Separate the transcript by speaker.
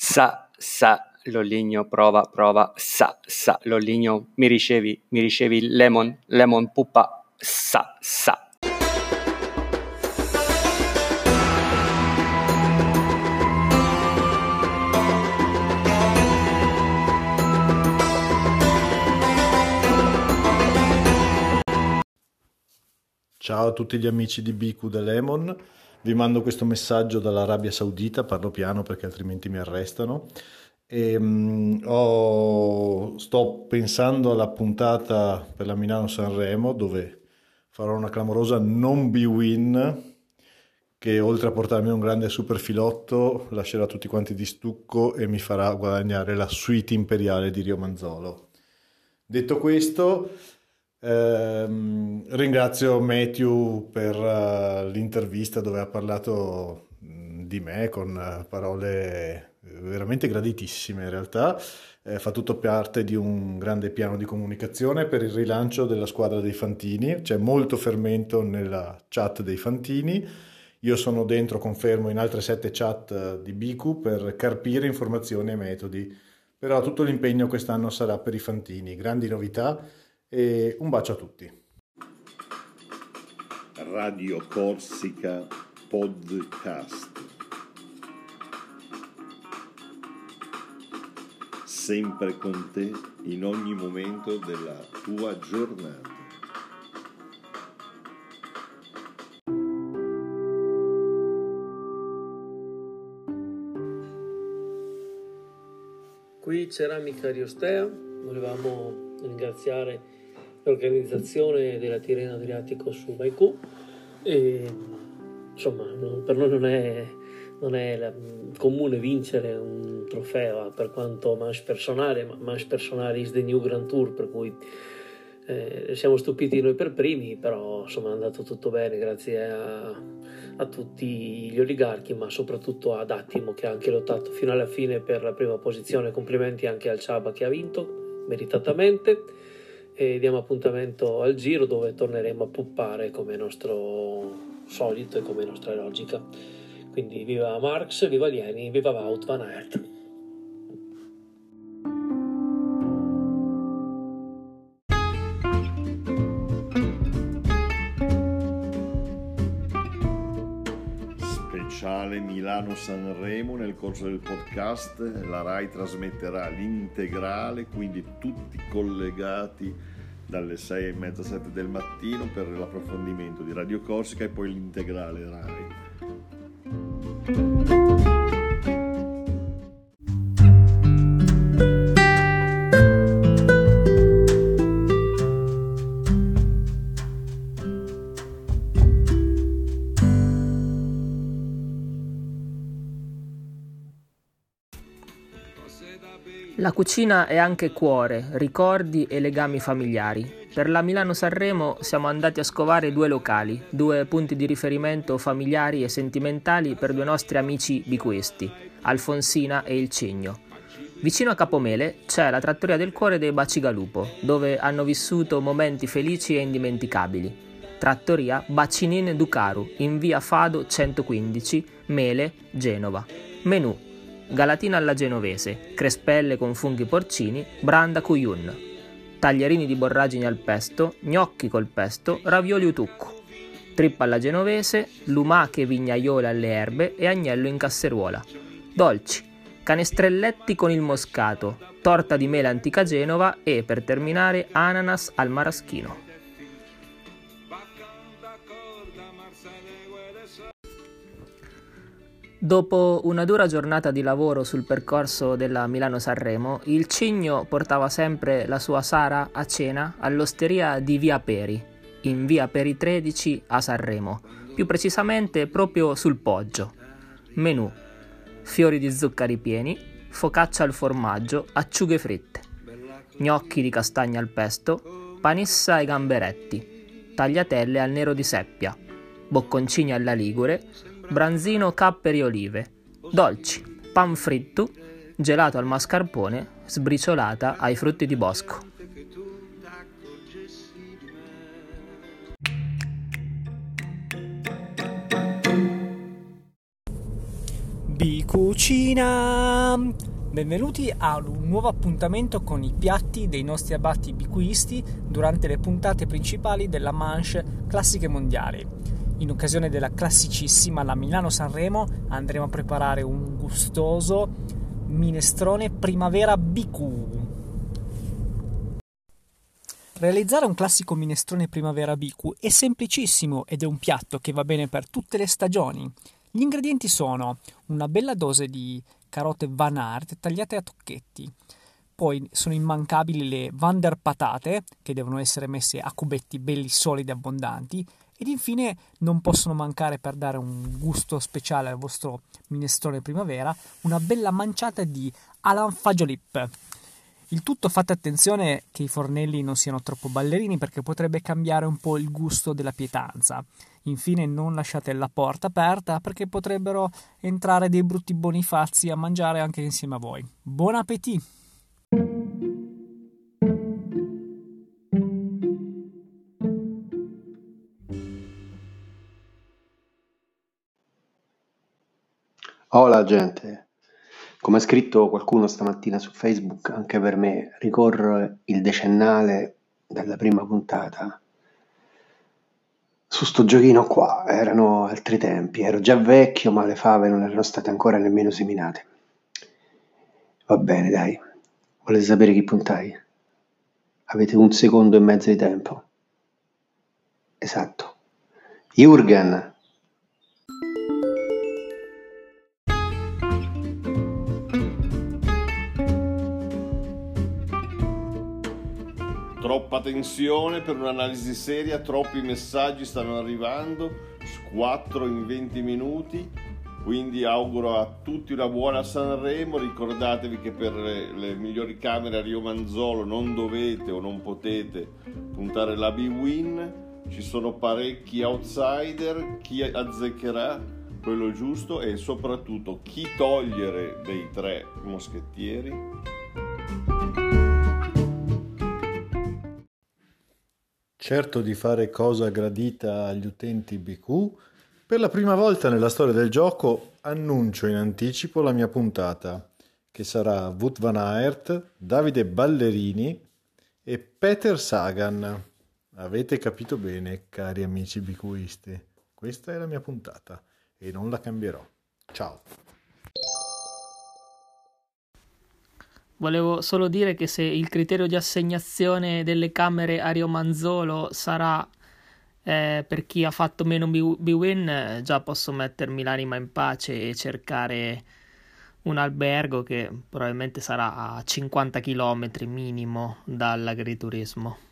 Speaker 1: sa, sa, Lolligno, prova, prova, sa, sa, Lolligno, mi ricevi, mi ricevi, lemon, lemon, pupa, sa, sa.
Speaker 2: Ciao a tutti gli amici di BQ The Lemon, vi mando questo messaggio dall'Arabia Saudita, parlo piano perché altrimenti mi arrestano. E, um, ho, sto pensando alla puntata per la Milano-Sanremo dove farò una clamorosa non be-win che oltre a portarmi un grande super filotto lascerà tutti quanti di stucco e mi farà guadagnare la suite imperiale di Rio Manzolo. Detto questo, Ehm, ringrazio Matthew per uh, l'intervista dove ha parlato mh, di me con uh, parole veramente graditissime in realtà. Eh, fa tutto parte di un grande piano di comunicazione per il rilancio della squadra dei Fantini. C'è molto fermento nella chat dei Fantini. Io sono dentro, confermo, in altre sette chat di Biku per carpire informazioni e metodi. Però tutto l'impegno quest'anno sarà per i Fantini. Grandi novità e un bacio a tutti.
Speaker 3: Radio Corsica Podcast. Sempre con te in ogni momento della tua giornata.
Speaker 4: Qui Ceramica Riostea, volevamo ringraziare l'organizzazione della Tirreno Adriatico su Baiku e insomma per noi non è, non è comune vincere un trofeo per quanto manche personale ma manche personale is the new Grand Tour per cui eh, siamo stupiti noi per primi però insomma è andato tutto bene grazie a, a tutti gli oligarchi ma soprattutto ad Attimo che ha anche lottato fino alla fine per la prima posizione. Complimenti anche al Ciaba che ha vinto meritatamente e diamo appuntamento al giro dove torneremo a puppare come nostro solito e come nostra logica. Quindi viva Marx, viva Lieni, viva Wout van Aert.
Speaker 3: Speciale Milano-Sanremo nel corso del podcast la RAI trasmetterà l'integrale, quindi tutti collegati dalle 6 e mezza 7 del mattino per l'approfondimento di Radio Corsica e poi l'integrale RAI.
Speaker 5: La cucina è anche cuore, ricordi e legami familiari. Per la Milano-Sanremo siamo andati a scovare due locali, due punti di riferimento familiari e sentimentali per due nostri amici di questi, Alfonsina e Il Cigno. Vicino a Capomele c'è la trattoria del cuore dei Bacigalupo, dove hanno vissuto momenti felici e indimenticabili. Trattoria Bacinin Ducaru, in via Fado 115, Mele, Genova. Menù galatina alla genovese, crespelle con funghi porcini, branda cuyun, taglierini di borragini al pesto, gnocchi col pesto, ravioli utucco, trippa alla genovese, lumache vignaiole alle erbe e agnello in casseruola. Dolci, canestrelletti con il moscato, torta di mela antica Genova e, per terminare, ananas al maraschino. Dopo una dura giornata di lavoro sul percorso della Milano-Sanremo, il Cigno portava sempre la sua Sara a cena all'osteria di Via Peri, in Via Peri 13 a Sanremo, più precisamente proprio sul Poggio. Menù: fiori di zuccheri pieni, focaccia al formaggio, acciughe fritte, gnocchi di castagna al pesto, panissa ai gamberetti, tagliatelle al nero di seppia, bocconcini alla ligure, branzino, capperi e olive, dolci, pan fritto, gelato al mascarpone, sbriciolata ai frutti di bosco.
Speaker 6: BQ cucina! Benvenuti a un nuovo appuntamento con i piatti dei nostri abbatti bicuisti durante le puntate principali della Manche Classiche Mondiali. In occasione della classicissima la Milano-Sanremo andremo a preparare un gustoso minestrone primavera BQ. Realizzare un classico minestrone primavera BQ è semplicissimo ed è un piatto che va bene per tutte le stagioni. Gli ingredienti sono una bella dose di carote Van Aert tagliate a tocchetti, poi sono immancabili le Van der patate che devono essere messe a cubetti belli solidi e abbondanti ed infine non possono mancare per dare un gusto speciale al vostro minestrone primavera una bella manciata di Alan Fagiolip il tutto fate attenzione che i fornelli non siano troppo ballerini perché potrebbe cambiare un po' il gusto della pietanza. Infine non lasciate la porta aperta perché potrebbero entrare dei brutti bonifazzi a mangiare anche insieme a voi. Buon appetito!
Speaker 7: Hola gente, come ha scritto qualcuno stamattina su Facebook, anche per me ricorre il decennale della prima puntata. Su sto giochino qua erano altri tempi, ero già vecchio ma le fave non erano state ancora nemmeno seminate. Va bene, dai. Volete sapere chi puntai? Avete un secondo e mezzo di tempo. Esatto. Jürgen,
Speaker 3: Troppa tensione per un'analisi seria, troppi messaggi stanno arrivando, squattro in 20 minuti, quindi auguro a tutti una buona Sanremo, ricordatevi che per le, le migliori camere a Rio Manzolo non dovete o non potete puntare la B-Win, ci sono parecchi outsider, chi azzeccherà quello giusto e soprattutto chi togliere dei tre moschettieri.
Speaker 2: Certo di fare cosa gradita agli utenti BQ, per la prima volta nella storia del gioco annuncio in anticipo la mia puntata, che sarà Wout van Aert, Davide Ballerini e Peter Sagan. Avete capito bene, cari amici BQisti. Questa è la mia puntata e non la cambierò. Ciao.
Speaker 5: Volevo solo dire che se il criterio di assegnazione delle camere a Rio Manzolo sarà eh, per chi ha fatto meno B-Win, già posso mettermi l'anima in pace e cercare un albergo che probabilmente sarà a 50 km minimo dall'agriturismo.